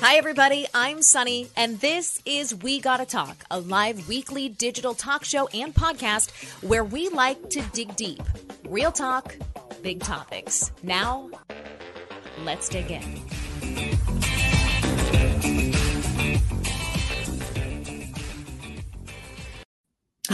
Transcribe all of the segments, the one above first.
Hi, everybody. I'm Sonni, and this is We Gotta Talk, a live weekly digital talk show and podcast where we like to dig deep. Real talk, big topics. Now, let's dig in.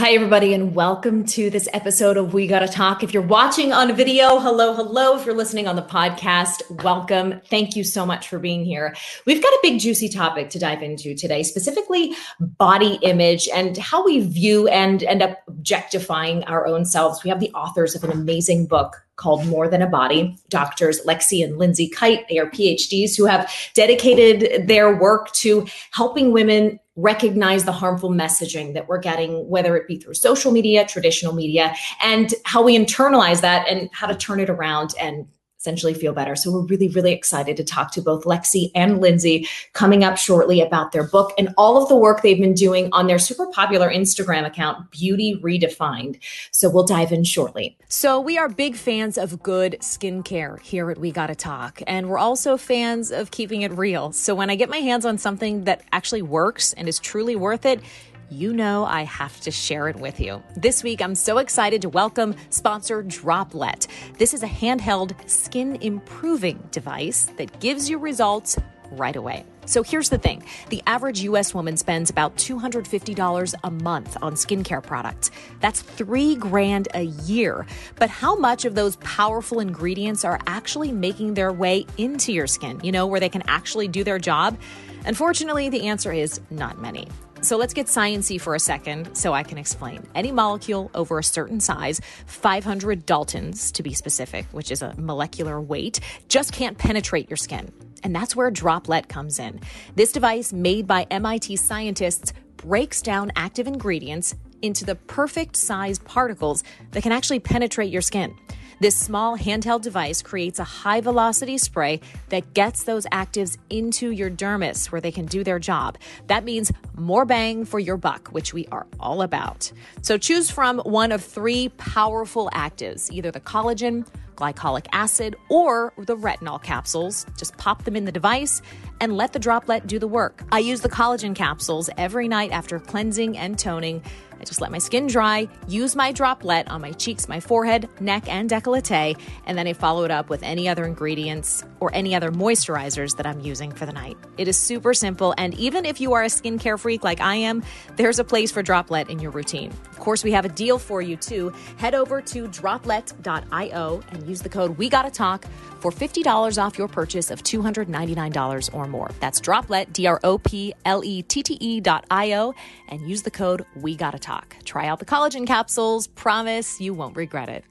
Hi, everybody, and welcome to this episode of We Gotta Talk. If you're watching on video, hello, hello. If you're listening on the podcast, welcome. Thank you so much for being here. We've got a big, juicy topic to dive into today, specifically body image and how we view and end up objectifying our own selves. We have the authors of an amazing book called More Than a Body, doctors Lexie and Lindsay Kite. They are PhDs who have dedicated their work to helping women recognize the harmful messaging that we're getting, whether it be through social media, traditional media, and how we internalize that and how to turn it around and essentially feel better. So we're really, really excited to talk to both Lexie and Lindsay coming up shortly about their book and all of the work they've been doing on their super popular Instagram account, Beauty Redefined. So we'll dive in shortly. So we are big fans of good skincare here at We Gotta Talk. And we're also fans of keeping it real. So when I get my hands on something that actually works and is truly worth it, you know I have to share it with you. This week, I'm so excited to welcome sponsor Droplette. This is a handheld skin improving device that gives you results right away. So here's the thing the average US woman spends about $250 a month on skincare products. That's three grand a year. But how much of those powerful ingredients are actually making their way into your skin, you know, where they can actually do their job? Unfortunately, the answer is not many. So let's get sciency for a second so I can explain. Any molecule over a certain size, 500 daltons to be specific, which is a molecular weight, just can't penetrate your skin. And that's where Droplette comes in. This device, made by MIT scientists, breaks down active ingredients into the perfect size particles that can actually penetrate your skin. This small handheld device creates a high velocity spray that gets those actives into your dermis where they can do their job. That means more bang for your buck, which we are all about. So choose from one of three powerful actives either the collagen, glycolic acid, or the retinol capsules. Just pop them in the device and let the Droplette do the work. I use the collagen capsules every night after cleansing and toning. I just let my skin dry, use my Droplette on my cheeks, my forehead, neck, and decollete, and then I follow it up with any other ingredients or any other moisturizers that I'm using for the night. It is super simple, and even if you are a skincare freak like I am, there's a place for Droplette in your routine. Of course, we have a deal for you too. Head over to Droplette.io and use the code We Gotta Talk for $50 off your purchase of $299 or more. That's Droplette, D R O P L E T T E dot I O, and use the code We Gotta Talk. Try out the collagen capsules. Promise you won't regret it.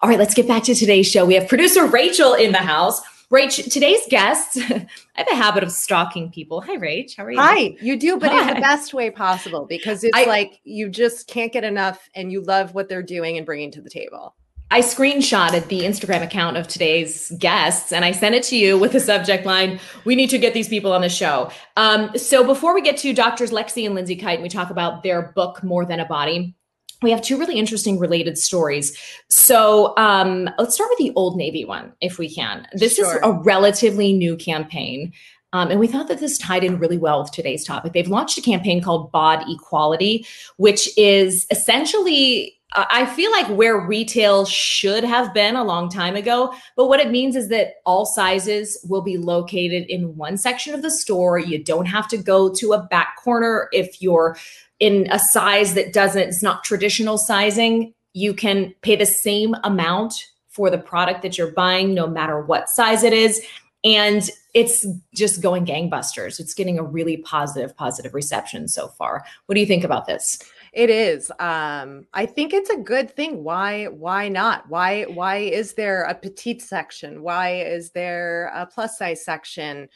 All right, let's get back to today's show. We have producer Rachel in the house. Rach, today's guest, I have a habit of stalking people. Hi, Rach. How are you? Hi, you do, but Hi. in the best way possible because it's I- like you just can't get enough and you love what they're doing and bringing to the table. I screenshotted the Instagram account of today's guests and I sent it to you with the subject line, We need to get these people on the show. Um, so before we get to doctors Lexie and Lindsay Kite and we talk about their book, More Than a Body, we have two really interesting related stories. So um, let's start with the Old Navy one, if we can. This is a relatively new campaign. Um, and we thought that this tied in really well with today's topic. They've launched a campaign called Bod Equality, which is essentially, I feel like where retail should have been a long time ago. But what it means is that all sizes will be located in one section of the store. You don't have to go to a back corner if you're in a size that doesn't, it's not traditional sizing. You can pay the same amount for the product that you're buying, no matter what size it is. And it's just going gangbusters. It's getting a really positive, positive reception so far. What do you think about this? It is. Um, I think it's a good thing. Why? Why not? Why? Why is there a petite section? Why is there a plus size section?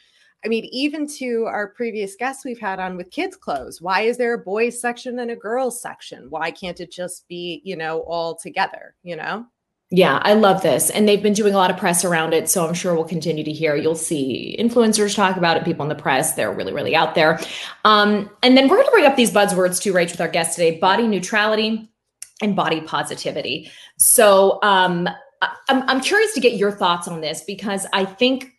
I mean, even to our previous guests we've had on with kids' clothes, why is there a boys section and a girls section? Why can't it just be, you know, all together? You know? Yeah, I love this. And they've been doing a lot of press around it. So I'm sure we'll continue to hear. You'll see influencers talk about it, people in the press. They're really, really out there. Um, and then we're going to bring up these buzzwords too, Rach, with our guest today body neutrality and body positivity. So um, I'm, I'm curious to get your thoughts on this because I think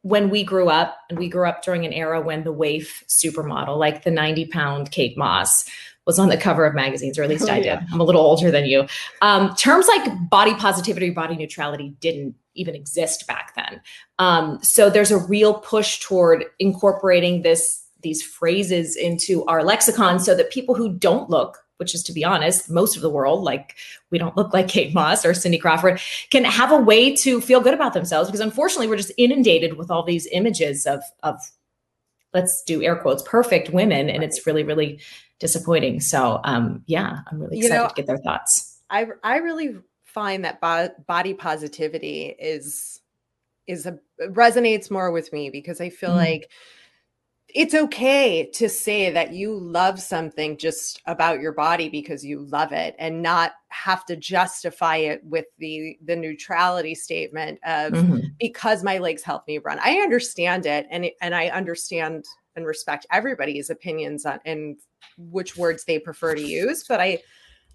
when we grew up, and we grew up during an era when the waif supermodel, like the 90 pound Kate Moss, was on the cover of magazines, or at least oh, I did. Yeah. I'm a little older than you. Um, terms like body positivity, body neutrality didn't even exist back then. Um, so there's a real push toward incorporating this these phrases into our lexicon so that people who don't look which is to be honest, most of the world, like we don't look like Kate Moss or Cindy Crawford, can have a way to feel good about themselves because unfortunately we're just inundated with all these images of of let's do air quotes perfect women and it's really really disappointing. So um yeah, I'm really excited you know, to get their thoughts. I I really find that bo- body positivity is is a resonates more with me because I feel mm. like it's okay to say that you love something just about your body because you love it and not have to justify it with the the neutrality statement of mm-hmm. because my legs help me run i understand it and and i understand and respect everybody's opinions on and which words they prefer to use but i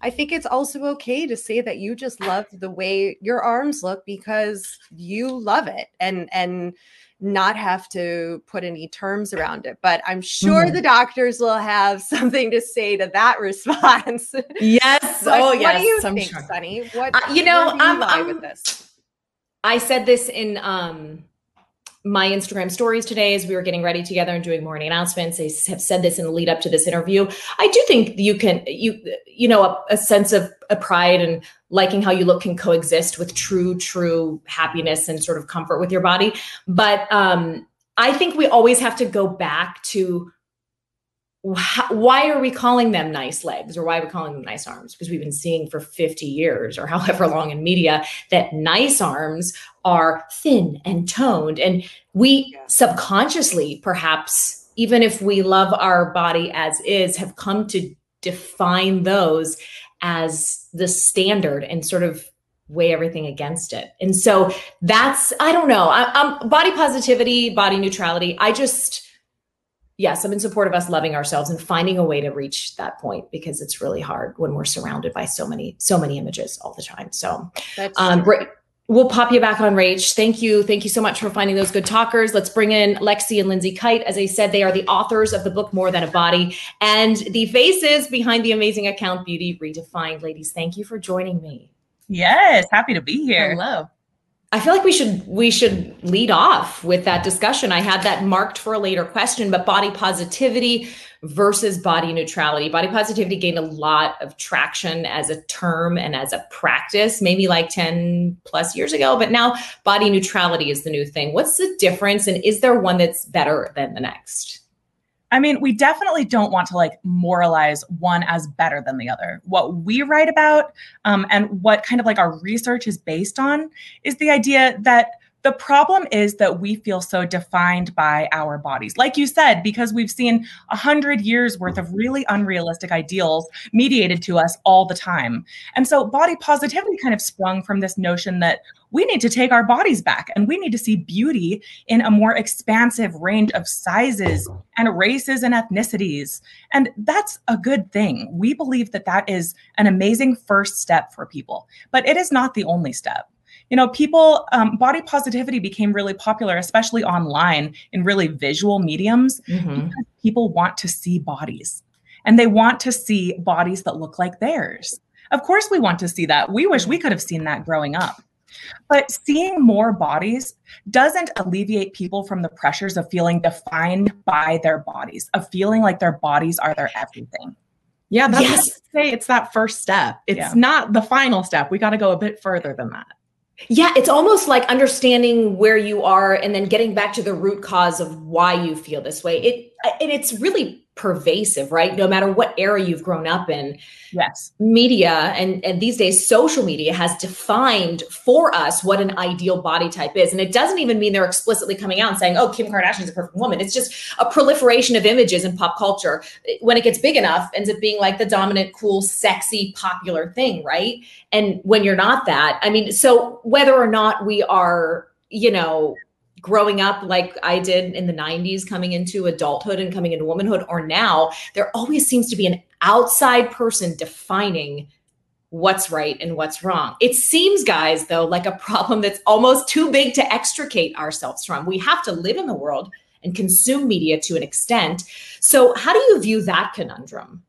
i think it's also okay to say that you just love the way your arms look because you love it and and not have to put any terms around it. But I'm sure mm-hmm. the doctors will have something to say to that response. Yes. oh, yes. What do you I'm think, sure. Sonni? What uh, you know? You I'm, I'm, with this. I said this in um my Instagram stories today as we were getting ready together and doing morning announcements. I have said this in the lead up to this interview. I do think you can you you know a, a, sense of a pride and liking how you look can coexist with true true happiness and sort of comfort with your body. But um, I think we always have to go back to why are we calling them nice legs or why are we calling them nice arms? Because we've been seeing for 50 years or however long in media that nice arms are thin and toned. And we subconsciously, perhaps, even if we love our body as is, have come to define those as the standard and sort of weigh everything against it. And so that's, I don't know, I, I'm body positivity, body neutrality. I just, yes, I'm in support of us loving ourselves and finding a way to reach that point because it's really hard when we're surrounded by so many, so many images all the time. So, um, great. We'll pop you back on Rach. Thank you. Thank you so much for finding those good talkers. Let's bring in Lexie and Lindsay Kite. As I said, they are the authors of the book More Than a Body and the faces behind the amazing account Beauty Redefined. Ladies, thank you for joining me. Yes, happy to be here. Hello. I feel like we should we should lead off with that discussion. I had that marked for a later question, but body positivity versus body neutrality. Body positivity gained a lot of traction as a term and as a practice, maybe like 10 plus years ago, but now body neutrality is the new thing. What's the difference and is there one that's better than the next? I mean, we definitely don't want to like moralize one as better than the other. What we write about um, and what kind of like our research is based on is the idea that the problem is that we feel so defined by our bodies. Like you said, because we've seen a hundred years worth of really unrealistic ideals mediated to us all the time. And so body positivity kind of sprung from this notion that we need to take our bodies back and we need to see beauty in a more expansive range of sizes and races and ethnicities. And that's a good thing. We believe that that is an amazing first step for people, but it is not the only step you know people um, body positivity became really popular especially online in really visual mediums mm-hmm. people want to see bodies and they want to see bodies that look like theirs of course we want to see that we wish we could have seen that growing up but seeing more bodies doesn't alleviate people from the pressures of feeling defined by their bodies of feeling like their bodies are their everything yeah, that's yes. say it's that first step. It's yeah. not the final step. We got to go a bit further than that. Yeah, it's almost like understanding where you are and then getting back to the root cause of why you feel this way. It and it's really pervasive, right? No matter what era you've grown up in. Yes. Media and, and these days, social media has defined for us what an ideal body type is. And it doesn't even mean they're explicitly coming out and saying, oh, Kim Kardashian is a perfect woman. It's just a proliferation of images in pop culture. When it gets big enough, ends up being like the dominant, cool, sexy, popular thing, right? And when you're not that, I mean, so whether or not we are, you know, growing up like I did in the 90s, coming into adulthood and coming into womanhood, or now, there always seems to be an outside person defining what's right and what's wrong. It seems, guys, though, like a problem that's almost too big to extricate ourselves from. We have to live in the world and consume media to an extent. So, how do you view that conundrum?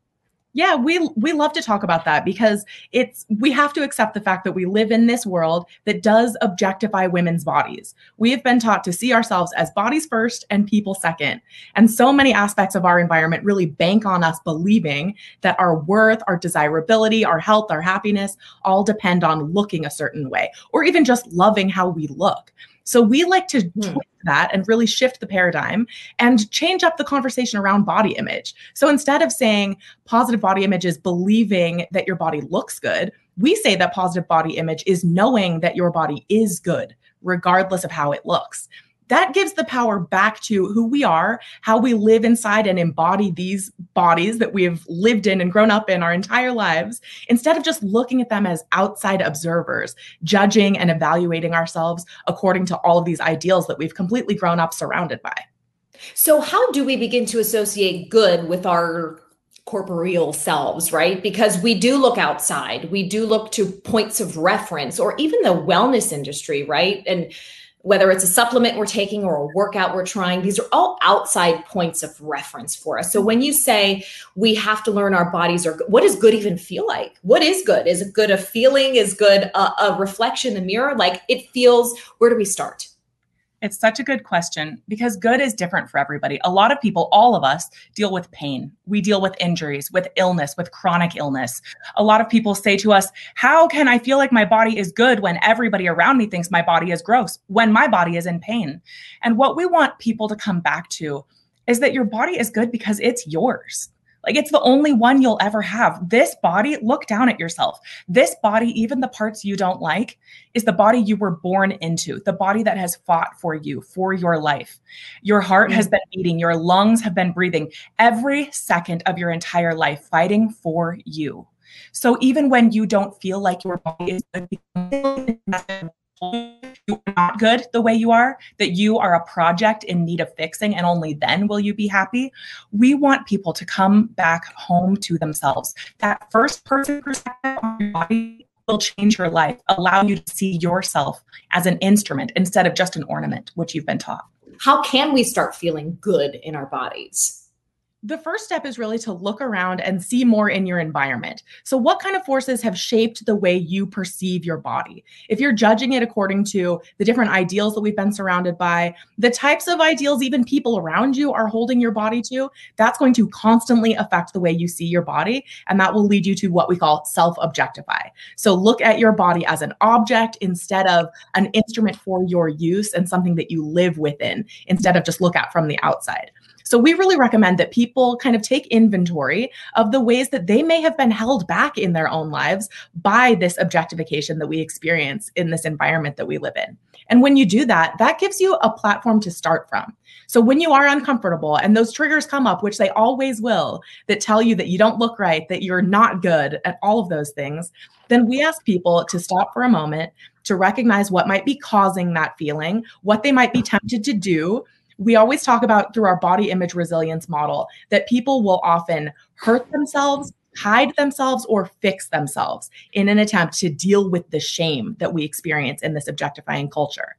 Yeah, we we love to talk about that because it's we have to accept the fact that we live in this world that does objectify women's bodies. We have been taught to see ourselves as bodies first and people second. And so many aspects of our environment really bank on us believing that our worth, our desirability, our health, our happiness all depend on looking a certain way or even just loving how we look. So we like to hmm. twist that and really shift the paradigm and change up the conversation around body image. So instead of saying positive body image is believing that your body looks good, we say that positive body image is knowing that your body is good, regardless of how it looks that gives the power back to who we are, how we live inside and embody these bodies that we have lived in and grown up in our entire lives, instead of just looking at them as outside observers, judging and evaluating ourselves according to all of these ideals that we've completely grown up surrounded by. So, how do we begin to associate good with our corporeal selves, right? Because we do look outside, we do look to points of reference, or even the wellness industry, right? And whether it's a supplement we're taking or a workout we're trying, these are all outside points of reference for us. So mm-hmm. when you say we have to learn our bodies are what does good even feel like? What is good? Is it good a feeling? Is good a, a reflection in the mirror? Like it feels, where do we start? It's such a good question because good is different for everybody. A lot of people, all of us, deal with pain. We deal with injuries, with illness, with chronic illness. A lot of people say to us, How can I feel like my body is good when everybody around me thinks my body is gross, when my body is in pain? And what we want people to come back to is that your body is good because it's yours. Like it's the only one you'll ever have. This body, look down at yourself. This body, even the parts you don't like, is the body you were born into, the body that has fought for you, for your life. Your heart has mm. been beating, your lungs have been breathing every second of your entire life, fighting for you. So even when you don't feel like your body is good, you are not good the way you are, that you are a project in need of fixing, and only then will you be happy. We want people to come back home to themselves. That first person perspective on your body will change your life, allow you to see yourself as an instrument instead of just an ornament, which you've been taught. How can we start feeling good in our bodies? The first step is really to look around and see more in your environment. So, what kind of forces have shaped the way you perceive your body? If you're judging it according to the different ideals that we've been surrounded by, the types of ideals even people around you are holding your body to, that's going to constantly affect the way you see your body. And that will lead you to what we call self objectify. So, look at your body as an object instead of an instrument for your use and something that you live within, instead of just look at from the outside. So we really recommend that people kind of take inventory of the ways that they may have been held back in their own lives by this objectification that we experience in this environment that we live in. And when you do that, that gives you a platform to start from. So when you are uncomfortable and those triggers come up, which they always will, that tell you that you don't look right, that you're not good at all of those things, then we ask people to stop for a moment to recognize what might be causing that feeling, what they might be tempted to do we always talk about through our body image resilience model that people will often hurt themselves hide themselves or fix themselves in an attempt to deal with the shame that we experience in this objectifying culture.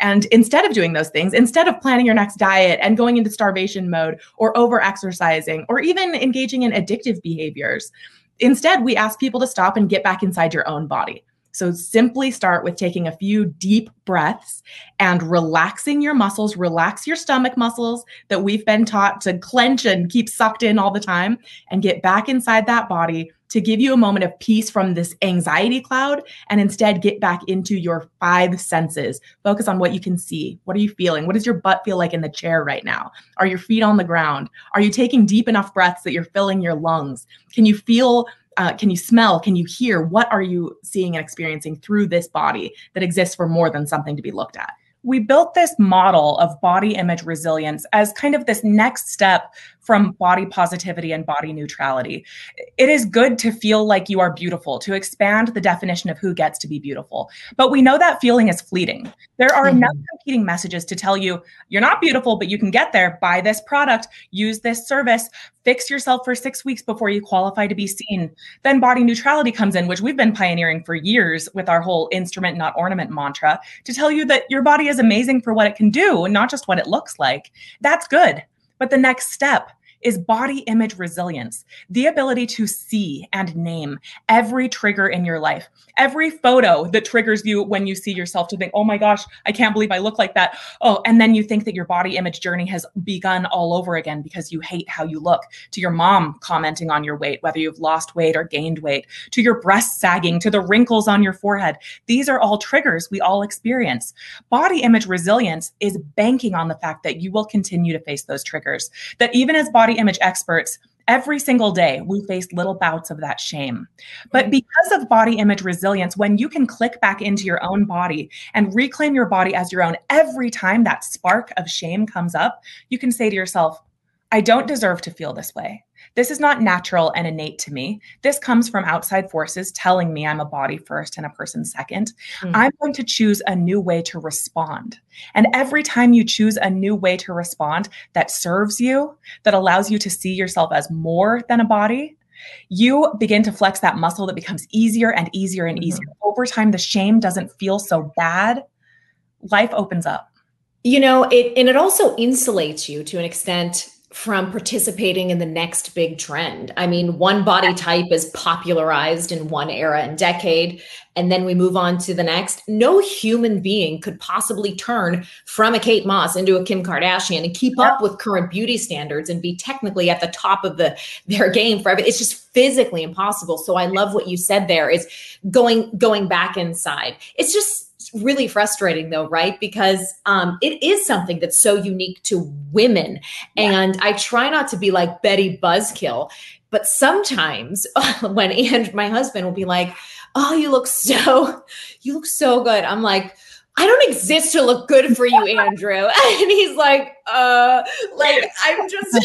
And instead of doing those things, instead of planning your next diet and going into starvation mode or over exercising or even engaging in addictive behaviors, instead we ask people to stop and get back inside your own body. So simply start with taking a few deep breaths and relaxing your muscles, relax your stomach muscles that we've been taught to clench and keep sucked in all the time, and get back inside that body to give you a moment of peace from this anxiety cloud and instead get back into your five senses. Focus on what you can see. What are you feeling? What does your butt feel like in the chair right now? Are your feet on the ground? Are you taking deep enough breaths that you're filling your lungs? Can you feel uh, can you smell? Can you hear? What are you seeing and experiencing through this body that exists for more than something to be looked at? We built this model of body image resilience as kind of this next step from body positivity and body neutrality. It is good to feel like you are beautiful, to expand the definition of who gets to be beautiful. But we know that feeling is fleeting. There are mm-hmm. enough competing messages to tell you you're not beautiful, but you can get there. Buy this product, use this service, fix yourself for six weeks before you qualify to be seen. Then body neutrality comes in, which we've been pioneering for years with our whole instrument, not ornament mantra to tell you that your body is amazing for what it can do and not just what it looks like. That's good. But the next step is body image resilience, the ability to see and name every trigger in your life, every photo that triggers you when you see yourself to think, oh my gosh, I can't believe I look like that. Oh, and then you think that your body image journey has begun all over again because you hate how you look, to your mom commenting on your weight, whether you've lost weight or gained weight, to your breasts sagging, to the wrinkles on your forehead. These are all triggers we all experience. Body image resilience is banking on the fact that you will continue to face those triggers, that even as body body image experts, every single day we face little bouts of that shame. But mm. because of body image resilience, when you can click back into your own body and reclaim your body as your own every time that spark of shame comes up, you can say to yourself, I don't deserve to feel this way. This is not natural and innate to me. This comes from outside forces telling me I'm a body first and a person 2nd mm-hmm. I'm going to choose a new way to respond. And every time you choose a new way to respond that serves you, that allows you to see yourself as more than a body, you begin to flex that muscle that becomes easier and easier and mm-hmm. easier. Over time, the shame doesn't feel so bad. Life opens up. You know, it and it also insulates you to an extent from participating in the next big trend. I mean, one body type is popularized in one era and decade, and then we move on to the next. No human being could possibly turn from a Kate Moss into a Kim Kardashian and keep up with current beauty standards and be technically at the top of the their game forever. It's just physically impossible. So I love what you said there is going going back inside. It's just really frustrating though, right? Because um, it is something that's so unique to women. Yeah. And I try not to be like Betty Buzzkill, but sometimes when and my husband will be like, "Oh, you look so, you look so good," I'm like. I don't exist to look good for you, Andrew. And he's like, uh, like I'm just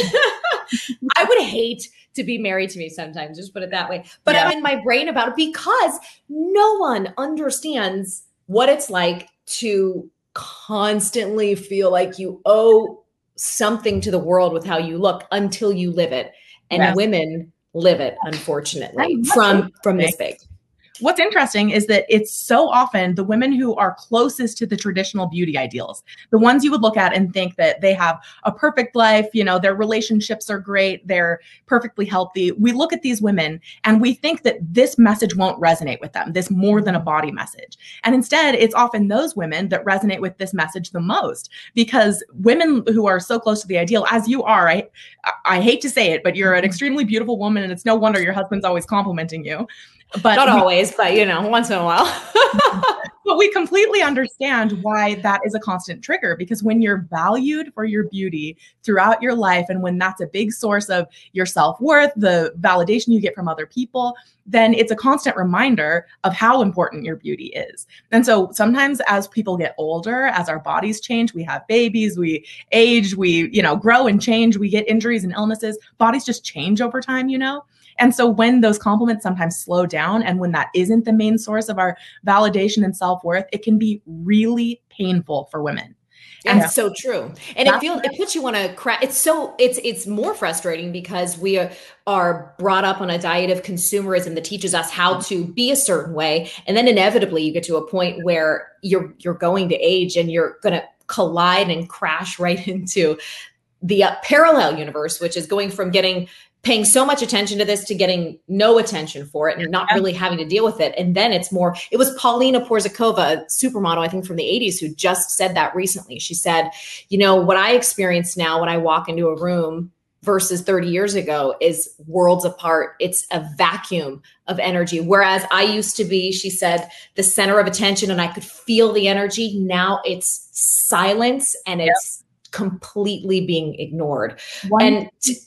I would hate to be married to me sometimes, just put it that way. But yeah. I'm in my brain about it because no one understands what it's like to constantly feel like you owe something to the world with how you look until you live it. And yes. women live it unfortunately from from this big what's interesting is that it's so often the women who are closest to the traditional beauty ideals, the ones you would look at and think that they have a perfect life, you know, their relationships are great, they're perfectly healthy. We look at these women and we think that this message won't resonate with them, this more than a body message. And instead, it's often those women that resonate with this message the most because women who are so close to the ideal, as you are, I, I hate to say it, but you're an mm-hmm. extremely beautiful woman and it's no wonder your husband's always complimenting you but not always, but you know, once in a while. but we completely understand why that is a constant trigger because when you're valued for your beauty throughout your life, and when that's a big source of your self worth, the validation you get from other people, then it's a constant reminder of how important your beauty is. And so sometimes as people get older, as our bodies change, we have babies, we age, we, you know, grow and change, we get injuries and illnesses, bodies just change over time, you know? And so when those compliments sometimes slow down and when that isn't the main source of our validation and self-worth, it can be really painful for women. And yeah. so true. And That's it feels it puts you on a crack. It's so it's it's more frustrating because we are, are brought up on a diet of consumerism that teaches us how to be a certain way. And then inevitably you get to a point where you're you're going to age and you're gonna collide and crash right into the uh, parallel universe, which is going from getting paying so much attention to this to getting no attention for it and not really having to deal with it. And then it's more, it was Paulina Porizkova, a supermodel, I think from the 80s, who just said that recently. She said, you know, what I experience now when I walk into a room versus 30 years ago is worlds apart. It's a vacuum of energy. Whereas I used to be, she said, the center of attention and I could feel the energy. Now it's silence and it's yep. completely being ignored. One, and t-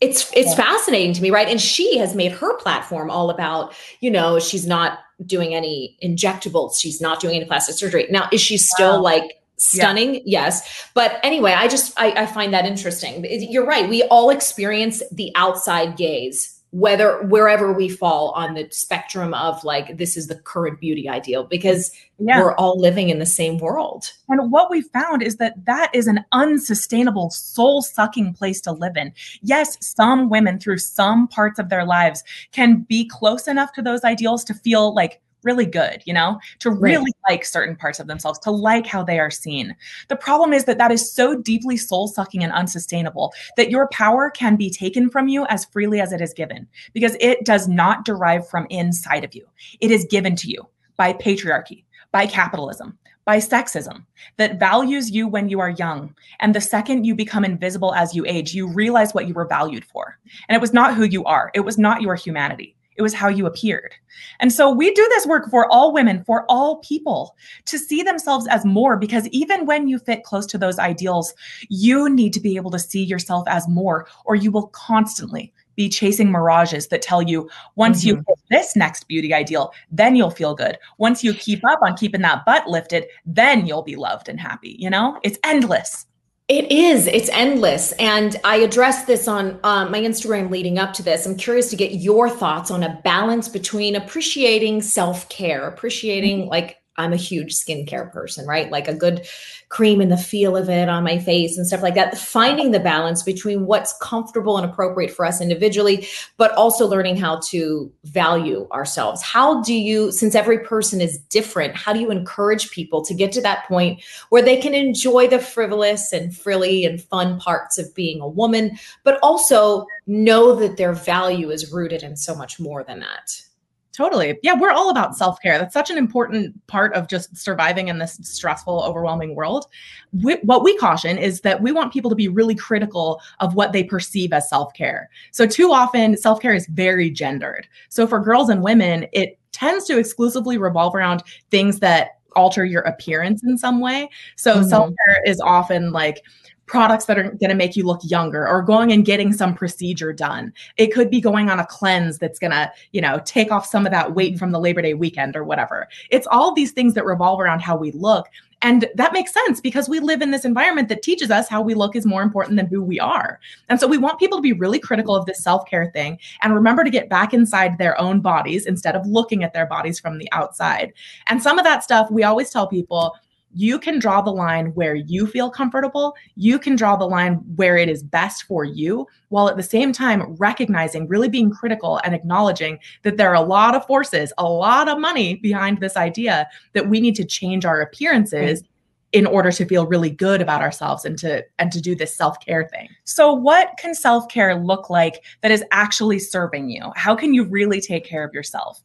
it's it's yeah. fascinating to me right? And she has made her platform all about you know she's not doing any injectables. She's not doing any plastic surgery. Now is she still wow. like stunning? Yeah. yes. But anyway i just I, I find that interesting. You're right. We all experience the outside gaze whether wherever we fall on the spectrum of like this is the current beauty ideal because yeah. we're all living in the same world and what we found is that that is an unsustainable soul sucking place to live in yes some women through some parts of their lives can be close enough to those ideals to feel like really good, you know, to really right. like certain parts of themselves, to like how they are seen. The problem is that that is so deeply soul sucking and unsustainable that your power can be taken from you as freely as it is given because it does not derive from inside of you. It is given to you by patriarchy, by capitalism, by sexism that values you when you are young. And the second you become invisible as you age, you realize what you were valued for. And it was not who you are, it was not your humanity. It was how you appeared. And so we do this work for all women, for all people to see themselves as more, because even when you fit close to those ideals, you need to be able to see yourself as more, or you will constantly be chasing mirages that tell you once mm-hmm. you hit this next beauty ideal, then you'll feel good. Once you keep up on keeping that butt lifted, then you'll be loved and happy. You know, it's endless. It is. It's endless. And I addressed this on uh, my Instagram leading up to this. I'm curious to get your thoughts on a balance between appreciating self care, appreciating mm-hmm. like I'm a huge skincare person, right? Like a good cream and the feel of it on my face and stuff like that. Finding the balance between what's comfortable and appropriate for us individually, but also learning how to value ourselves. How do you, since every person is different, how do you encourage people to get to that point where they can enjoy the frivolous and frilly and fun parts of being a woman, but also know that their value is rooted in so much more than that? Totally. Yeah, we're all about self care. That's such an important part of just surviving in this stressful, overwhelming world. We, what we caution is that we want people to be really critical of what they perceive as self care. So, too often, self care is very gendered. So, for girls and women, it tends to exclusively revolve around things that alter your appearance in some way. So, mm-hmm. self care is often like, products that are going to make you look younger or going and getting some procedure done. It could be going on a cleanse that's going to, you know, take off some of that weight from the Labor Day weekend or whatever. It's all these things that revolve around how we look. And that makes sense because we live in this environment that teaches us how we look is more important than who we are. And so we want people to be really critical of this self care thing and remember to get back inside their own bodies instead of looking at their bodies from the outside. And some of that stuff we always tell people you can draw the line where you feel comfortable. You can draw the line where it is best for you, while at the same time recognizing, really being critical and acknowledging that there are a lot of forces, a lot of money behind this idea that we need to change our appearances. Mm-hmm. in order to feel really good about ourselves and to and to do this self-care thing. So what can self-care look like that is actually serving you? How can you really take care of yourself?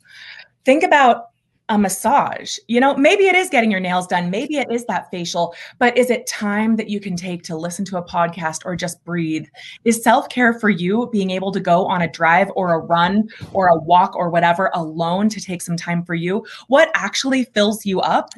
Think about a massage. You know, maybe it is getting your nails done, maybe it is that facial, but is it time that you can take to listen to a podcast or just breathe? Is self care for you being able to go on a drive or a run or a walk or whatever alone to take some time for you? What actually fills you up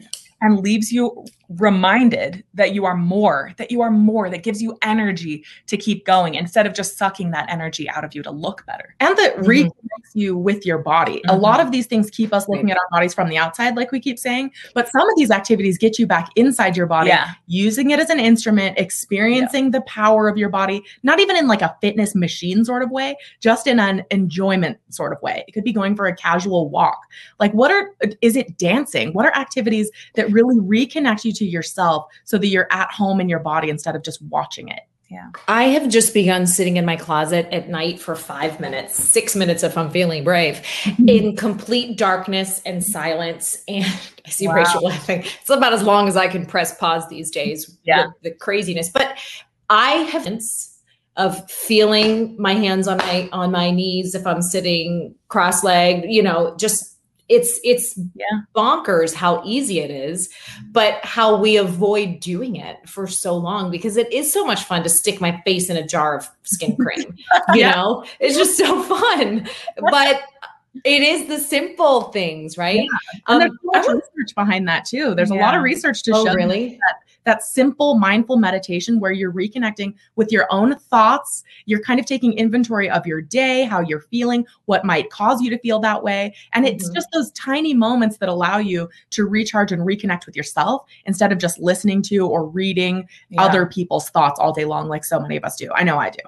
and leaves you reminded that you are more, that you are more, that gives you energy to keep going instead of just sucking that energy out of you to look better. And that mm-hmm. reconnects you with your body. Mm-hmm. A lot of these things keep us looking at our bodies from the outside, like we keep saying, but some of these activities get you back inside your body, yeah. using it as an instrument, experiencing yeah. the power of your body, not even in like a fitness machine sort of way, just in an enjoyment sort of way. It could be going for a casual walk. Like, what are, is it dancing? What are activities that really reconnect you to yourself so that you're at home in your body instead of just watching it. Yeah. I have just begun sitting in my closet at night for five minutes, six minutes if I'm feeling brave, mm-hmm. in complete darkness and silence. And I see wow. Rachel laughing. It's about as long as I can press pause these days. Yeah. The, craziness. But I have of feeling my hands on my on my knees if I'm sitting cross-legged, you know, just it's it's yeah. bonkers how easy it is but how we avoid doing it for so long because it is so much fun to stick my face in a jar of skin cream you yeah. know it's just so fun but it is the simple things right yeah. and um, there's a lot of research behind that too there's a lot of research to oh, show really? that that simple mindful meditation where you're reconnecting with your own thoughts. You're kind of taking inventory of your day, how you're feeling, what might cause you to feel that way. And it's Mhm. just those tiny moments that allow you to recharge and reconnect with yourself instead of just listening to or reading Yeah. other people's thoughts all day long, like so many of us do. I know I do.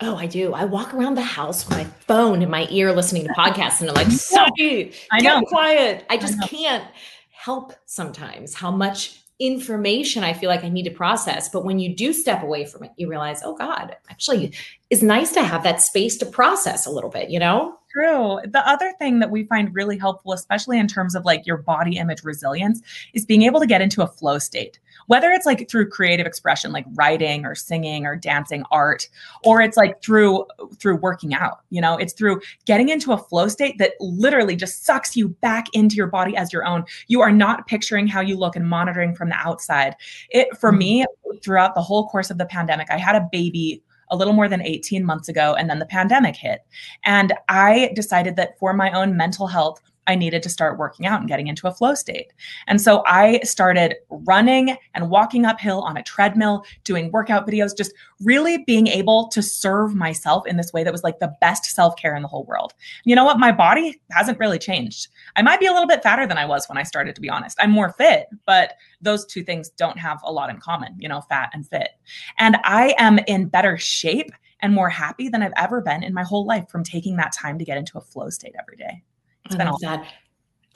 Oh, I do. I walk around the house with my phone in my ear listening to podcasts and I'm like, sorry, I get know. quiet. I just know. can't help sometimes how much information I feel like I need to process. But when you do step away from it, you realize, oh God, actually, it's nice to have that space to process a little bit, you know? True. The other thing that we find really helpful, especially in terms of like your body image resilience, is being able to get into a flow state. Whether it's like through creative expression, like writing or singing or dancing, art, or it's like through through working out. You know, it's through getting into a flow state that literally just sucks you back into your body as your own. You are not picturing how you look and monitoring from the outside. It for mm-hmm. me throughout the whole course of the pandemic, I had a baby a little more than 18 months ago and then the pandemic hit. And I decided that for my own mental health, I needed to start working out and getting into a flow state. And so I started running and walking uphill on a treadmill, doing workout videos, just really being able to serve myself in this way that was like the best self care in the whole world. You know what? My body hasn't really changed. I might be a little bit fatter than I was when I started, to be honest. I'm more fit, but those two things don't have a lot in common, you know, fat and fit. And I am in better shape and more happy than I've ever been in my whole life from taking that time to get into a flow state every day. It's I been love that.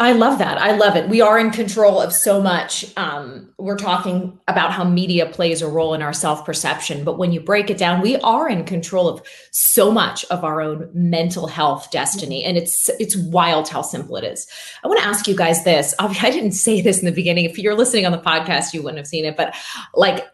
I love that. I love it. We are in control of so much. Um, we're talking about how media plays a role in our self perception, but when you break it down, we are in control of so much of our own mental health destiny, and it's it's wild how simple it is. I want to ask you guys this. I didn't say this in the beginning. If you're listening on the podcast, you wouldn't have seen it, but like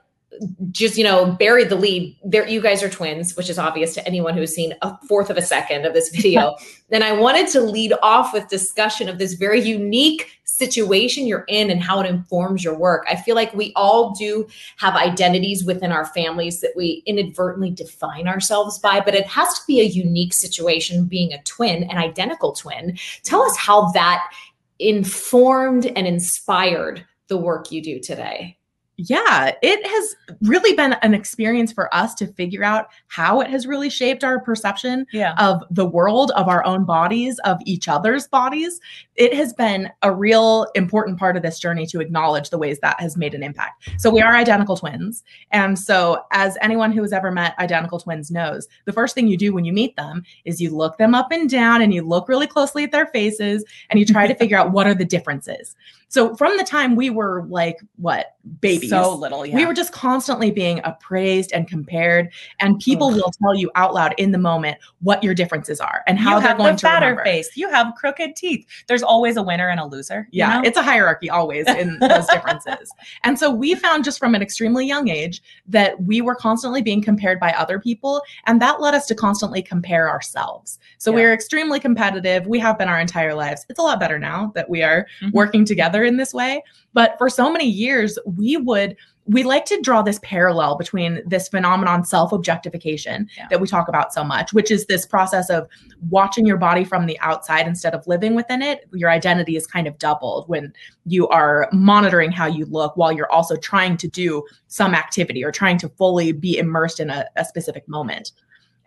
just you know buried the lead. There you guys are twins which is obvious to anyone who's seen a fourth of a second of this video. Then i wanted to lead off with discussion of this very unique situation you're in and how it informs your work. I feel like we all do have identities within our families that we inadvertently define ourselves by but it has to be a unique situation being a twin an identical twin. Tell us how that informed and inspired the work you do today Yeah, it has really been an experience for us to figure out how it has really shaped our perception Yeah. of the world, of our own bodies, of each other's bodies. It has been a real important part of this journey to acknowledge the ways that has made an impact. So, we are identical twins. And so, as anyone who has ever met identical twins knows, the first thing you do when you meet them is you look them up and down and you look really closely at their faces and you try to figure out what are the differences. So, from the time we were like, what, babies? So little. Yeah. We were just constantly being appraised and compared, and people will tell you out loud in the moment what your differences are and how you they're have going the to fatter remember. face. You have crooked teeth. There's always a winner and a loser. you Yeah, know? it's a hierarchy always in those differences. And so we found just from an extremely young age that we were constantly being compared by other people, and that led us to constantly compare ourselves. So we are extremely competitive. We have been our entire lives. It's a lot better now that we are Mhm. working together in this way. But for so many years, we would we like to draw this parallel between this phenomenon self objectification Yeah. that we talk about so much, which is this process of watching your body from the outside instead of living within it. Your identity is kind of doubled when you are monitoring how you look while you're also trying to do some activity or trying to fully be immersed in a, a specific moment.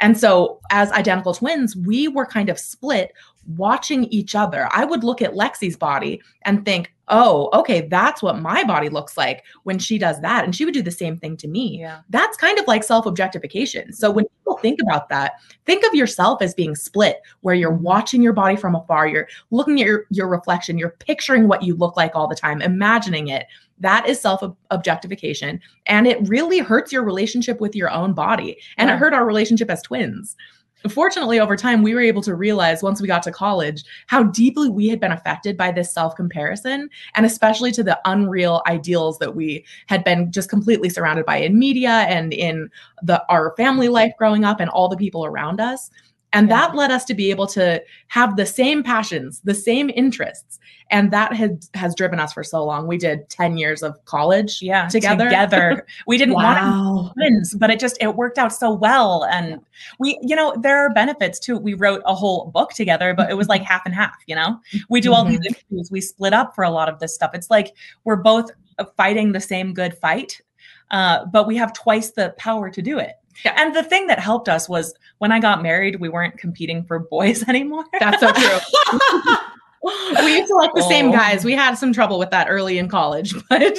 And so, as identical twins, we were kind of split watching each other. I would look at Lexie's body and think, oh, okay, that's what my body looks like when she does that. And she would do the same thing to me. yeah. That's kind of like self objectification. So, when people think about that, think of yourself as being split, where you're mm-hmm. watching your body from afar, you're looking at your, your reflection, you're picturing what you look like all the time, imagining it. That is self objectification. And it really hurts your relationship with your own body. And Yeah. it hurt our relationship as twins. Fortunately, over time, we were able to realize once we got to college how deeply we had been affected by this self comparison, and especially to the unreal ideals that we had been just completely surrounded by in media and in the our family life growing up and all the people around us. And that led us to be able to have the same passions, the same interests. And that has has driven us for so long. We did 10 years of college Yeah. together. Together. We didn't want to twins, but it just it worked out so well. And we, you know, there are benefits too. We wrote a whole book together, but it was like half and half, you know? We do all these interviews, we split up for a lot of this stuff. It's like we're both fighting the same good fight, uh, but we have twice the power to do it. Yeah. And the thing that helped us was when I got married, we weren't competing for boys anymore. That's so true. we used to like the same Oh. guys. We had some trouble with that early in college, but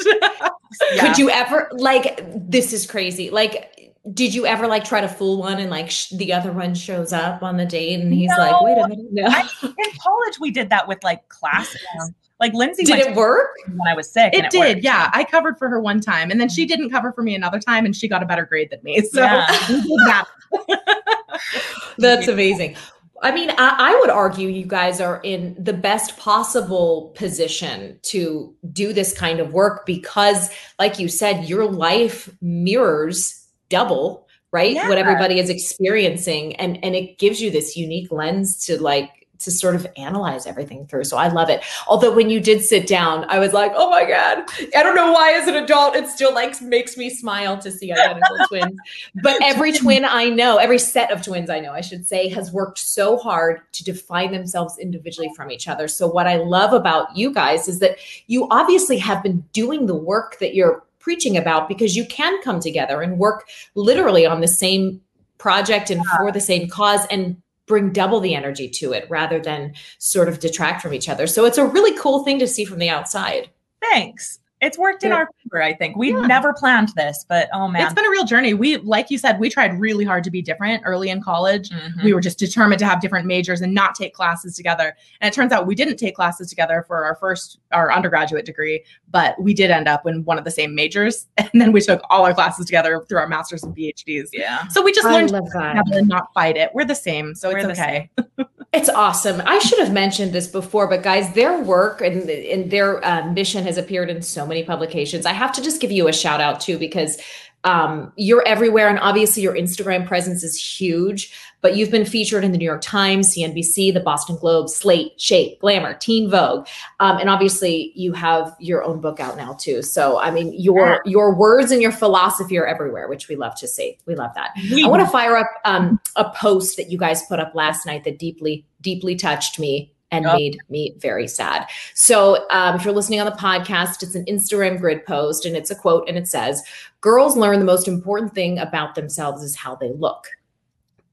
yeah. Could you ever like this is crazy. Like did you ever like try to fool one and like sh- the other one shows up on the date and he's like, wait a minute, no. In college, we did that with like classes. Like Lindsay Did it work? when I was sick. and it did, worked. yeah. I covered for her one time, and then she mm-hmm. didn't cover for me another time, and she got a better grade than me. So Yeah. that. That's amazing. I mean, I, I would argue you guys are in the best possible position to do this kind of work because, like you said, your life mirrors double, right? What everybody is experiencing. And and it gives you this unique lens to like to sort of analyze everything through. So I love it. Although when you did sit down, I was like, oh my God. I don't know why as an adult it still like makes me smile to see identical twins. But every twin I know, every set of twins I know, I should say, has worked so hard to define themselves individually from each other. So what I love about you guys is that you obviously have been doing the work that you're preaching about because you can come together and work literally on the same project and for the same cause and bring double the energy to it rather than sort of detract from each other. So it's a really cool thing to see from the outside. Thanks. It's worked in Yeah. our favor, I think. We Yeah. never planned this, but oh man. It's been a real journey. We, like you said, we tried really hard to be different early in college. Mhm. We were just determined to have different majors and not take classes together. And it turns out we didn't take classes together for our first, our undergraduate degree, but we did end up in one of the same majors. And then we took all our classes together through our masters and PhDs. yeah. So we just I learned to love that. together and not fight it. We're the same. So We're it's okay. It's awesome. I should have mentioned this before, but guys, their work and, and their uh, mission has appeared in so many publications. I have to just give you a shout out too, because um, you're everywhere. And obviously, your Instagram presence is huge, but you've been featured in the New York Times, CNBC, the Boston Globe, Slate, Shape, Glamour, Teen Vogue. Um, and obviously, you have your own book out now too. So, I mean, your, your words and your philosophy are everywhere, which we love to see. We love that. I want to fire up um, a post that you guys put up last night that deeply, deeply touched me and Yep. made me very sad. So, um, if you're listening on the podcast, it's an Instagram grid post and it's a quote and it says, Girls learn the most important thing about themselves is how they look.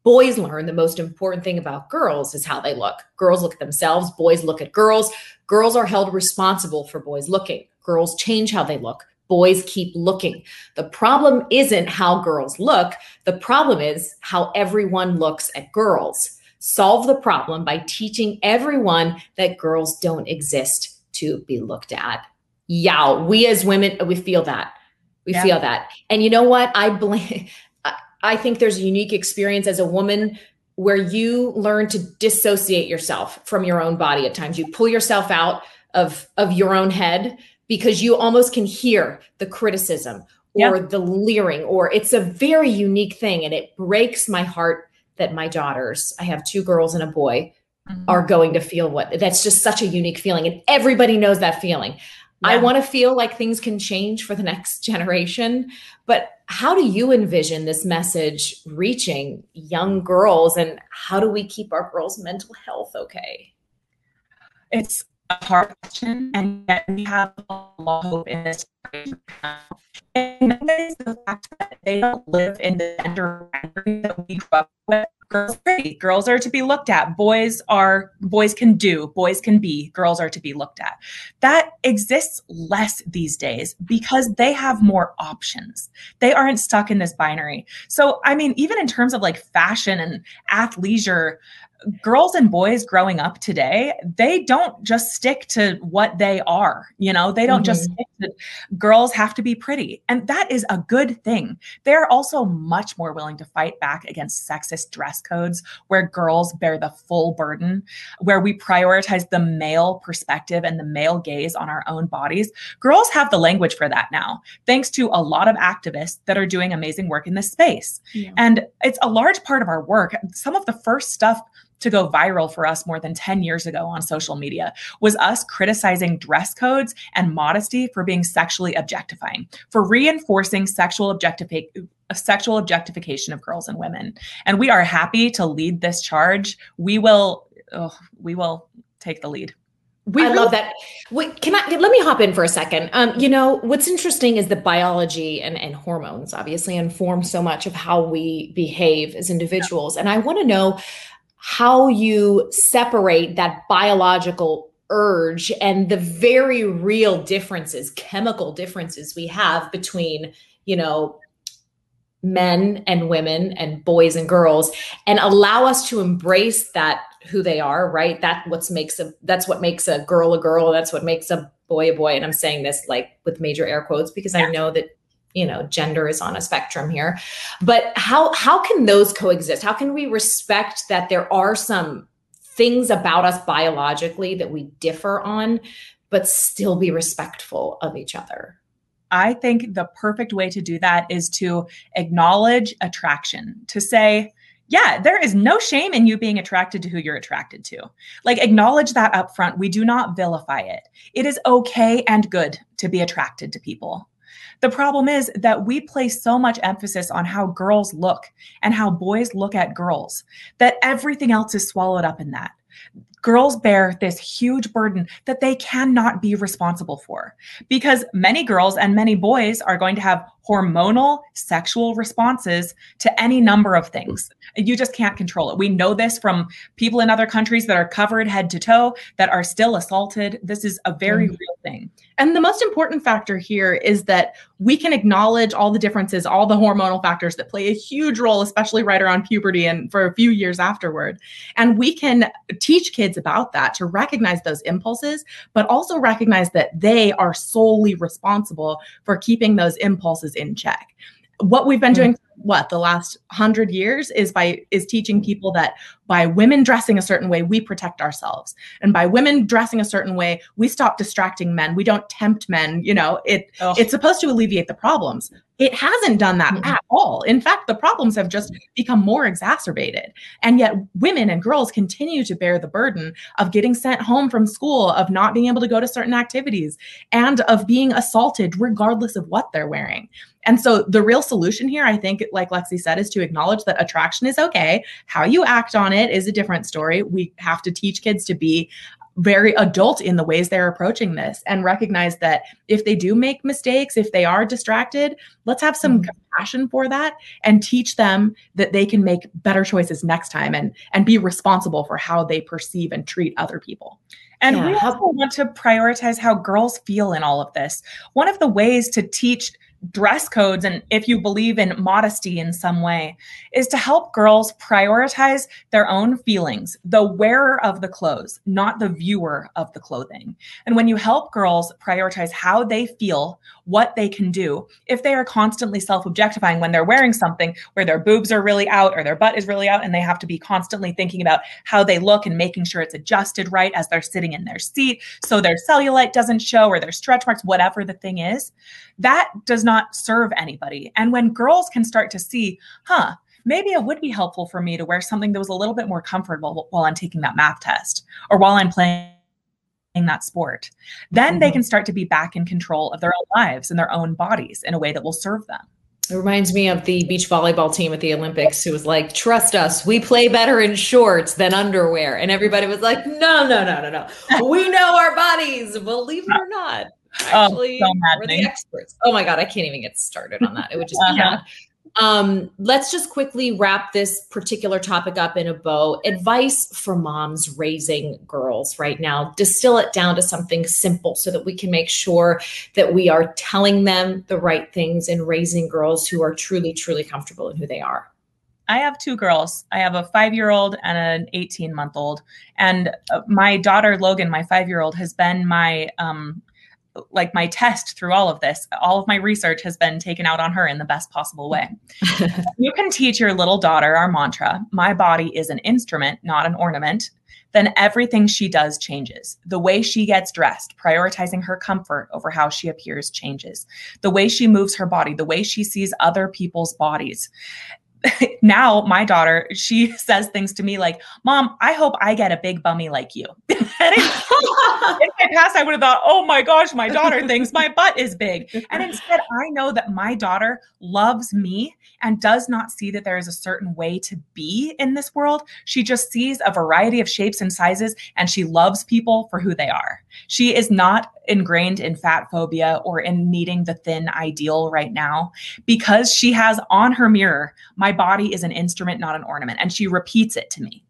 Boys learn the most important thing about girls is how they look. Girls look at themselves, boys look at girls. Girls are held responsible for boys looking. Girls change how they look. Boys keep looking. The problem isn't how girls look. The problem is how everyone looks at girls. Solve the problem by teaching everyone that girls don't exist to be looked at. Yeah, we as women, we feel that. We Yeah. feel that. And you know what? I blame, I- I think there's a unique experience as a woman where you learn to dissociate yourself from your own body at times. You pull yourself out of, of your own head because you almost can hear the criticism or the leering, or it's a very unique thing. And it breaks my heart that my daughters, I have two girls and a boy, Mhm. are going to feel what that's just such a unique feeling. And everybody knows that feeling. I want to feel like things can change for the next generation. But how do you envision this message reaching young girls? And how do we keep our girls' mental health okay? it's a hard question, and yet we have a lot of hope in this. And that is the fact that they don't live in the gender that we grew up with. Girls. Girls are to be looked at. Boys are boys can do. Boys can be. Girls are to be looked at. That exists less these days because they have more options. They aren't stuck in this binary. So, I mean, even in terms of like fashion and athleisure, girls and boys growing up today, they don't just stick to what they are. You know, they don't just mm-hmm. stick to girls have to be pretty. And that is a good thing. They're also much more willing to fight back against sexist dress codes where girls bear the full burden, where we prioritize the male perspective and the male gaze on our own bodies. Girls have the language for that now, thanks to a lot of activists that are doing amazing work in this space. And it's a large part of our work. Some of the first stuff to go viral for us more than 10 years ago on social media was us criticizing dress codes and modesty for being sexually objectifying, for reinforcing sexual objectifi- sexual objectification of girls and women. And we are happy to lead this charge. We will oh, we will take the lead. we I really- love that. Wait, can I let me hop in for a second? Um, you know, what's interesting is the biology and, and hormones obviously inform so much of how we behave as individuals. And I want to know how you separate that biological urge and the very real differences, chemical differences we have between, you know, men and women and boys and girls and allow us to embrace that who they are right? That what's makes a that's what makes a girl a girl. That's what makes a boy a boy. And i'm saying this like with major air quotes because yeah. i know that you know gender is on a spectrum here but how how can those coexist how can we respect that there are some things about us biologically that we differ on but still be respectful of each other I think the perfect way to do that is to acknowledge attraction, to say, yeah, there is no shame in you being attracted to who you're attracted to. Like, acknowledge that up front. We do not vilify it. It is okay and good to be attracted to people. The problem is that we place so much emphasis on how girls look and how boys look at girls that everything else is swallowed up in that. Girls bear this huge burden that they cannot be responsible for because many girls and many boys are going to have hormonal sexual responses to any number of things. You just can't control it. We know this from people in other countries that are covered head to toe that are still assaulted. This is a very mm. real thing. And the most important factor here is that we can acknowledge all the differences, all the hormonal factors that play a huge role, especially right around puberty and for a few years afterward. And we can teach kids about that to recognize those impulses, but also recognize that they are solely responsible for keeping those impulses in check. What we've been mm. doing what the last hundred years is by is teaching people that by women dressing a certain way we protect ourselves and by women dressing a certain way we stop distracting men we don't tempt men you know it oh. it's supposed to alleviate the problems it hasn't done that mm-hmm. at all in fact the problems have just become more exacerbated and yet women and girls continue to bear the burden of getting sent home from school of not being able to go to certain activities and of being assaulted regardless of what they're wearing and so the real solution here, I think, like Lexie said, is to acknowledge that attraction is okay. How you act on it is a different story. We have to teach kids to be very adult in the ways they're approaching this and recognize that if they do make mistakes, if they are distracted, let's have some mm-hmm. compassion for that and teach them that they can make better choices next time and and be responsible for how they perceive and treat other people. And yeah. we also want to prioritize how girls feel in all of this. One of the ways to teach dress codes and if you believe in modesty in some way is to help girls prioritize their own feelings the wearer of the clothes not the viewer of the clothing. And when you help girls prioritize how they feel what they can do if they are constantly self-objectifying when they're wearing something where their boobs are really out or their butt is really out and they have to be constantly thinking about how they look and making sure it's adjusted right as they're sitting in their seat so their cellulite doesn't show or their stretch marks whatever the thing is that does not serve anybody. And when girls can start to see, huh, maybe it would be helpful for me to wear something that was a little bit more comfortable while I'm taking that math test or while I'm playing that sport, then mm-hmm. they can start to be back in control of their own lives and their own bodies in a way that will serve them. It reminds me of the beach volleyball team at the Olympics who was like, trust us, we play better in shorts than underwear. And everybody was like, no, no, no, no, no. We know our bodies, believe it or not. Actually, oh, so we're the experts. Oh my God, I can't even get started on that. It would just be uh-huh. Um, let's just quickly wrap this particular topic up in a bow. Advice for moms raising girls right now. Distill it down to something simple so that we can make sure that we are telling them the right things and raising girls who are truly, truly comfortable in who they are. I have two girls. I have a five year old and an 18 month old. And uh, my daughter, Logan, my five year old, has been my um, like my test through all of this all of my research has been taken out on her in the best possible way you can teach your little daughter our mantra my body is an instrument not an ornament then everything she does changes. The way she gets dressed, prioritizing her comfort over how she appears changes. The way she moves her body, the way she sees other people's bodies now my daughter, she says things to me like, Mom, I hope I get a big bummy like you. in my past, I would have thought, oh my gosh, my daughter thinks my butt is big. And instead, I know that my daughter loves me and does not see that there is a certain way to be in this world. She just sees a variety of shapes and sizes and she loves people for who they are. She is not ingrained in fat phobia or in needing the thin ideal right now because she has on her mirror, my body is an instrument, not an ornament. And she repeats it to me.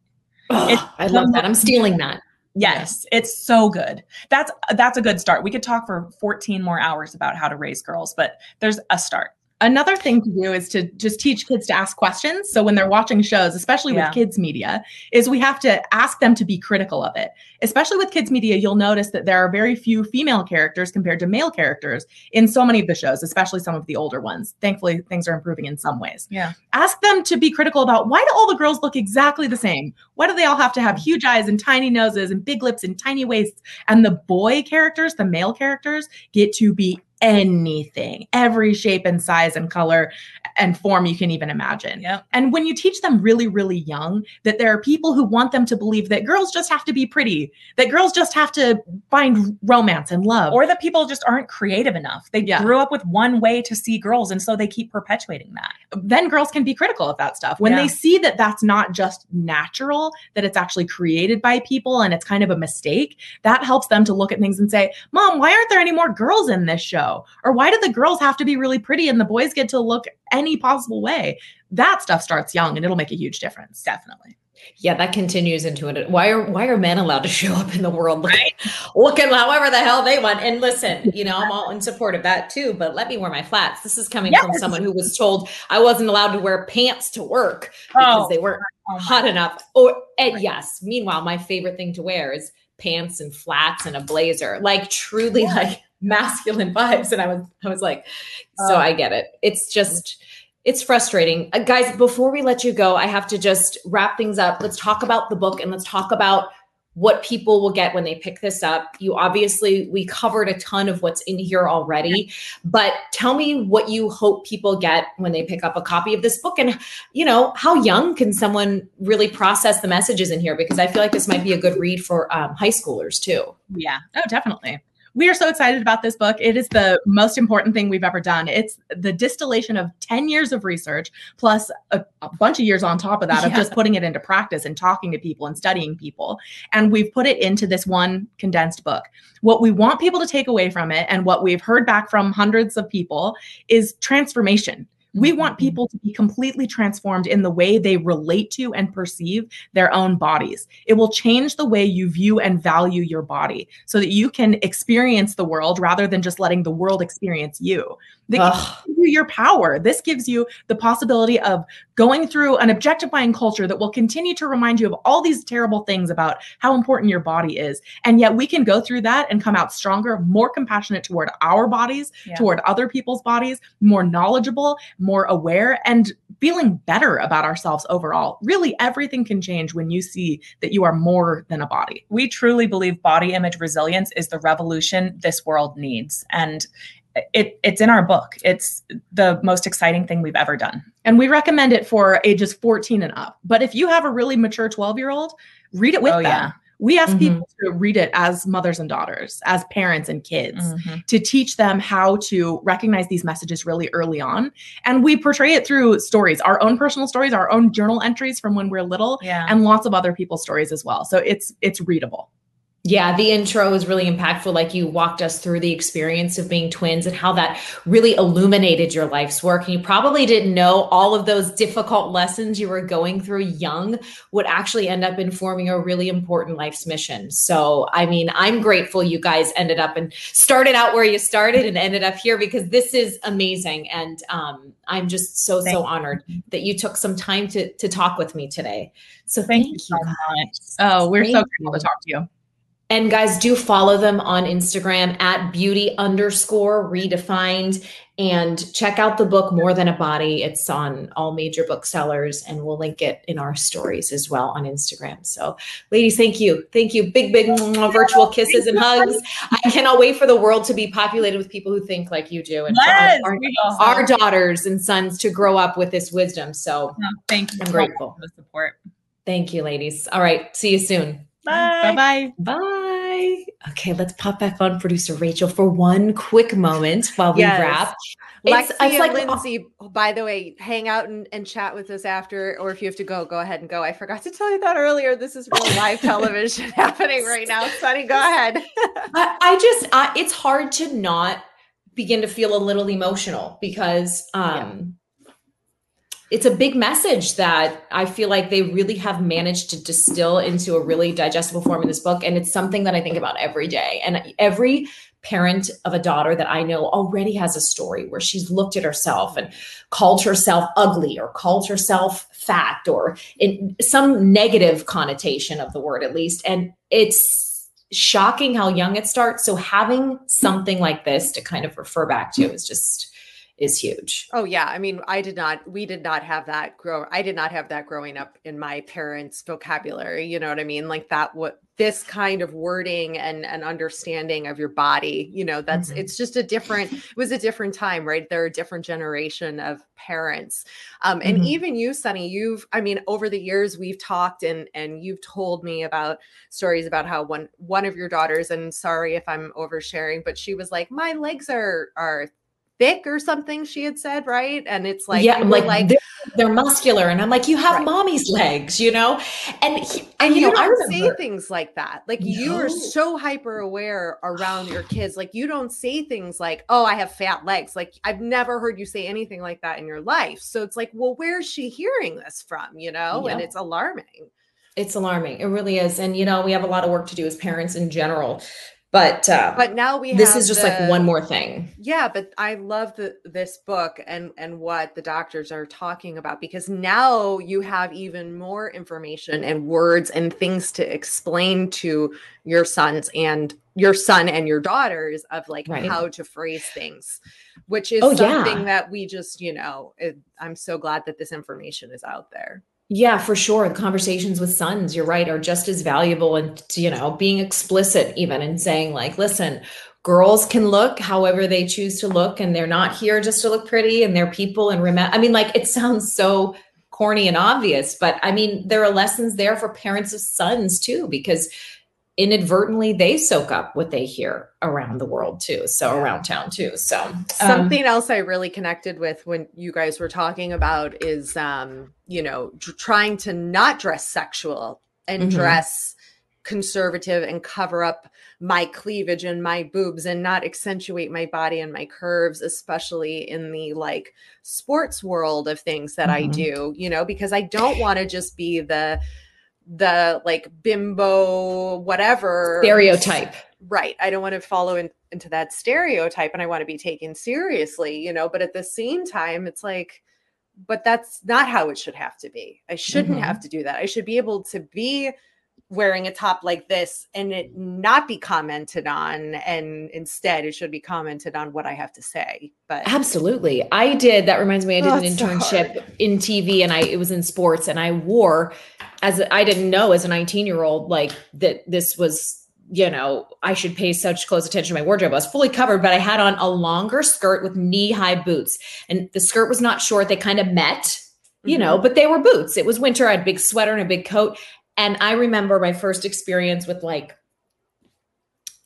Oh, I love that. I'm stealing that. Yes, it's so good. That's that's a good start. We could talk for 14 more hours about how to raise girls, but there's a start. Another thing to do is to just teach kids to ask questions. So when they're watching shows, especially with kids media, is we have to ask them to be critical of it. Especially with kids media, you'll notice that there are very few female characters compared to male characters in so many of the shows, especially some of the older ones. Thankfully, things are improving in some ways. Yeah. Ask them to be critical about why do all the girls look exactly the same? Why do they all have to have huge eyes and tiny noses and big lips and tiny waists? And the boy characters, the male characters, get to be anything, every shape and size and color and form you can even imagine. Yep. And when you teach them really, really young that there are people who want them to believe that girls just have to be pretty, that girls just have to find romance and love, or that people just aren't creative enough. They yeah. grew up with one way to see girls, and so they keep perpetuating that. Then girls can be critical of that stuff when yeah. they see that that's not just natural, that it's actually created by people and it's kind of a mistake. That helps them to look at things and say, "Mom, why aren't there any more girls in this show?" Or why do the girls have to be really pretty and the boys get to look any possible way? That stuff starts young and it'll make a huge difference. Definitely. Yeah, that continues into it. Why are why are men allowed to show up in the world right. looking however the hell they want? And listen, you know, I'm all in support of that too, but let me wear my flats. This is coming yes. from someone who was told I wasn't allowed to wear pants to work because oh, they weren't oh hot God. enough. Or and right. yes, meanwhile, my favorite thing to wear is pants and flats and a blazer. Like truly yeah. like masculine vibes and i was i was like so uh, i get it it's just it's frustrating. Uh, guys before we let you go i have to just wrap things up. Let's talk about the book and let's talk about what people will get when they pick this up. You obviously we covered a ton of what's in here already but tell me what you hope people get when they pick up a copy of this book and you know how young can someone really process the messages in here? Because i feel like this might be a good read for um, high schoolers too. Yeah. Oh definitely we are so excited about this book. It is the most important thing we've ever done. It's the distillation of 10 years of research plus a, a bunch of years on top of that yeah. of just putting it into practice and talking to people and studying people. And we've put it into this one condensed book. What we want people to take away from it and what we've heard back from hundreds of people is transformation we want mm-hmm. people to be completely transformed in the way they relate to and perceive their own bodies. It will change the way you view and value your body so that you can experience the world rather than just letting the world experience you. This gives you your power. This gives you the possibility of going through an objectifying culture that will continue to remind you of all these terrible things about how important your body is. And yet we can go through that and come out stronger, more compassionate toward our bodies, yeah. toward other people's bodies, more knowledgeable, more aware, and feeling better about ourselves overall. Really, everything can change when you see that you are more than a body. We truly believe body image resilience is the revolution this world needs. And it, it's in our book. It's the most exciting thing we've ever done. And we recommend it for ages 14 and up. But if you have a really mature 12 year old, read it with oh, them. Yeah. We ask mm-hmm. people to read it as mothers and daughters, as parents and kids, mm-hmm. to teach them how to recognize these messages really early on. And we portray it through stories, our own personal stories, our own journal entries from when we're little, yeah. and lots of other people's stories as well. So it's it's readable. Yeah, the intro was really impactful. Like you walked us through the experience of being twins and how that really illuminated your life's work. And you probably didn't know all of those difficult lessons you were going through young would actually end up informing a really important life's mission. So, I mean, I'm grateful you guys ended up and started out where you started and ended up here because this is amazing. And um, I'm just so, thank so honored that you took some time to, to talk with me today. So, thank, thank you so much. Oh, we're thank so grateful to talk to you. And guys, do follow them on Instagram at beauty underscore redefined. And check out the book More Than a Body. It's on all major booksellers, and we'll link it in our stories as well on Instagram. So, ladies, thank you. Thank you. Big, big virtual kisses and hugs. I cannot wait for the world to be populated with people who think like you do and Yes, our, our, our daughters and sons to grow up with this wisdom. So, No, thank you. I'm grateful. for the support. thank you, ladies. All right. See you soon. Bye bye. Bye. Okay, let's pop back on producer Rachel for one quick moment while we Yes. wrap. Lexie It's- it's and like- Lindsay, by the way, hang out and, and chat with us after, or if you have to go, go ahead and go. I forgot to tell you that earlier. This is real live television happening right now. Sonni, go ahead. I, I just, I, it's hard to not begin to feel a little emotional because um, it's a big message that I feel like they really have managed to distill into a really digestible form in this book. And it's something that I think about every day. And every parent of a daughter that I know already has a story where she's looked at herself and called herself ugly or called herself fat or in some negative connotation of the word at least. And it's shocking how young it starts. So having something like this to kind of refer back to is just is huge. Oh yeah, I mean, I did not. We did not have that grow. I did not have that growing up in my parents' vocabulary. You know what I mean? Like that. What this kind of wording and and understanding of your body. You know, that's Mhm. it's just a different. It was a different time, right? They're a different generation of parents. Um, and Mhm. even you, Sonni, you've. I mean, over the years we've talked and and you've told me about stories about how one one of your daughters. And sorry if I'm oversharing, but she was like, my legs are are thick or something she had said right? And it's like yeah, were like, they're, they're muscular, and I'm like, you have Right. mommy's legs, you know, and he, and you you, know, I don't say things like that. Like you are so hyper aware around your kids. Like you don't say things like oh i have fat legs. Like i've never heard you say anything like that in your life. So it's like well where's she hearing this from you know? And it's alarming. It's alarming. It really is, and you know, we have a lot of work to do as parents in general. But uh, but now we this is just like one more thing. yeah but i love the, this book and and what the doctors are talking about because now you have even more information and words and things to explain to your sons and your son and your daughters of like Right. how to phrase things which is Oh, yeah. something that we just you know it, i'm so glad that this information is out there Yeah, for sure. The conversations with sons, you're right, are just as valuable. And, you know, being explicit even and saying, like, listen, girls can look however they choose to look, and they're not here just to look pretty, and they're people. And remember, I mean, like, it sounds so corny and obvious, but I mean, there are lessons there for parents of sons too, because inadvertently they soak up what they hear around the world too. So, Yeah. around town too. So, um, something else i really connected with when you guys were talking about is um you know tr- trying to not dress sexual and Mhm. dress conservative and cover up my cleavage and my boobs and not accentuate my body and my curves especially in the like sports world of things that i Mhm. do you know because i don't want to just be the the like bimbo whatever stereotype. right i don't want to follow in, into that stereotype and i want to be taken seriously you know but at the same time it's like but that's not how it should have to be i shouldn't Mhm. have to do that i should be able to be wearing a top like this and it not be commented on and instead it should be commented on what i have to say but Absolutely. I did. That reminds me, I did Oh, an it's so internship in TV and I it was in sports and I wore as I didn't know as a 19 year old like that this was you know I should pay such close attention to my wardrobe. I was fully covered, but I had on a longer skirt with knee high boots, and the skirt was not short. They kind of met, you Mm-hmm. know, but they were boots. It was winter. I had a big sweater and a big coat, and I remember my first experience with like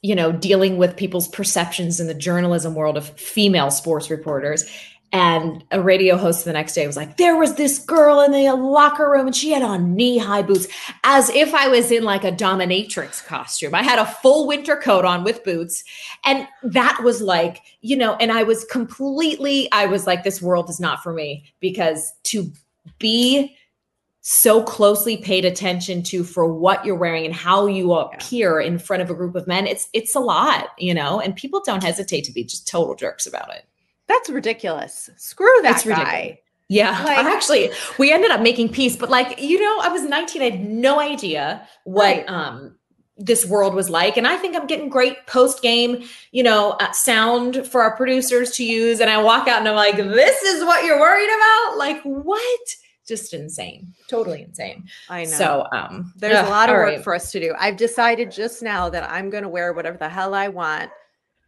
you know, dealing with people's perceptions in the journalism world of female sports reporters. And a radio host the next day was like, there was this girl in the locker room and she had on knee high boots as if I was in like a dominatrix costume. I had a full winter coat on with boots. And that was like, you know, and I was completely, I was like, this world is not for me because to be so closely paid attention to for what you're wearing and how you appear in front of a group of men it's it's a lot you know and people don't hesitate to be just total jerks about it that's ridiculous screw that ridiculous. guy yeah Like- actually we ended up making peace but like you know i was 19 i had no idea what Right. um this world was like. And I think I'm getting great post game, you know, uh, sound for our producers to use. And I walk out and I'm like, this is what you're worried about? Like, what? Just insane. Totally insane. I know. So, um, there's a lot of work right. for us to do. I've decided just now that I'm going to wear whatever the hell I want.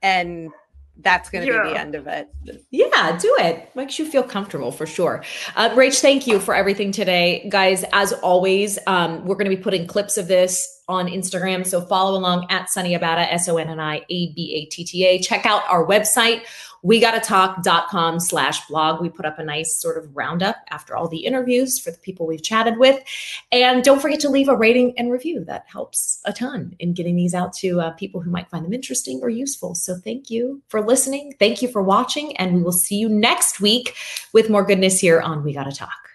And that's going to be the end of it. Yeah, do it. Makes you feel comfortable for sure. Uh, Rach, thank you for everything today. Guys, as always, um, we're going to be putting clips of this on Instagram. So follow along at Sonni Abatta, S O N N I A B A T T A. Check out our website, we gotta talk.com slash blog. We put up a nice sort of roundup after all the interviews for the people we've chatted with. And don't forget to leave a rating and review. That helps a ton in getting these out to uh, people who might find them interesting or useful. So thank you for listening. Thank you for watching. And we will see you next week with more goodness here on We Gotta Talk.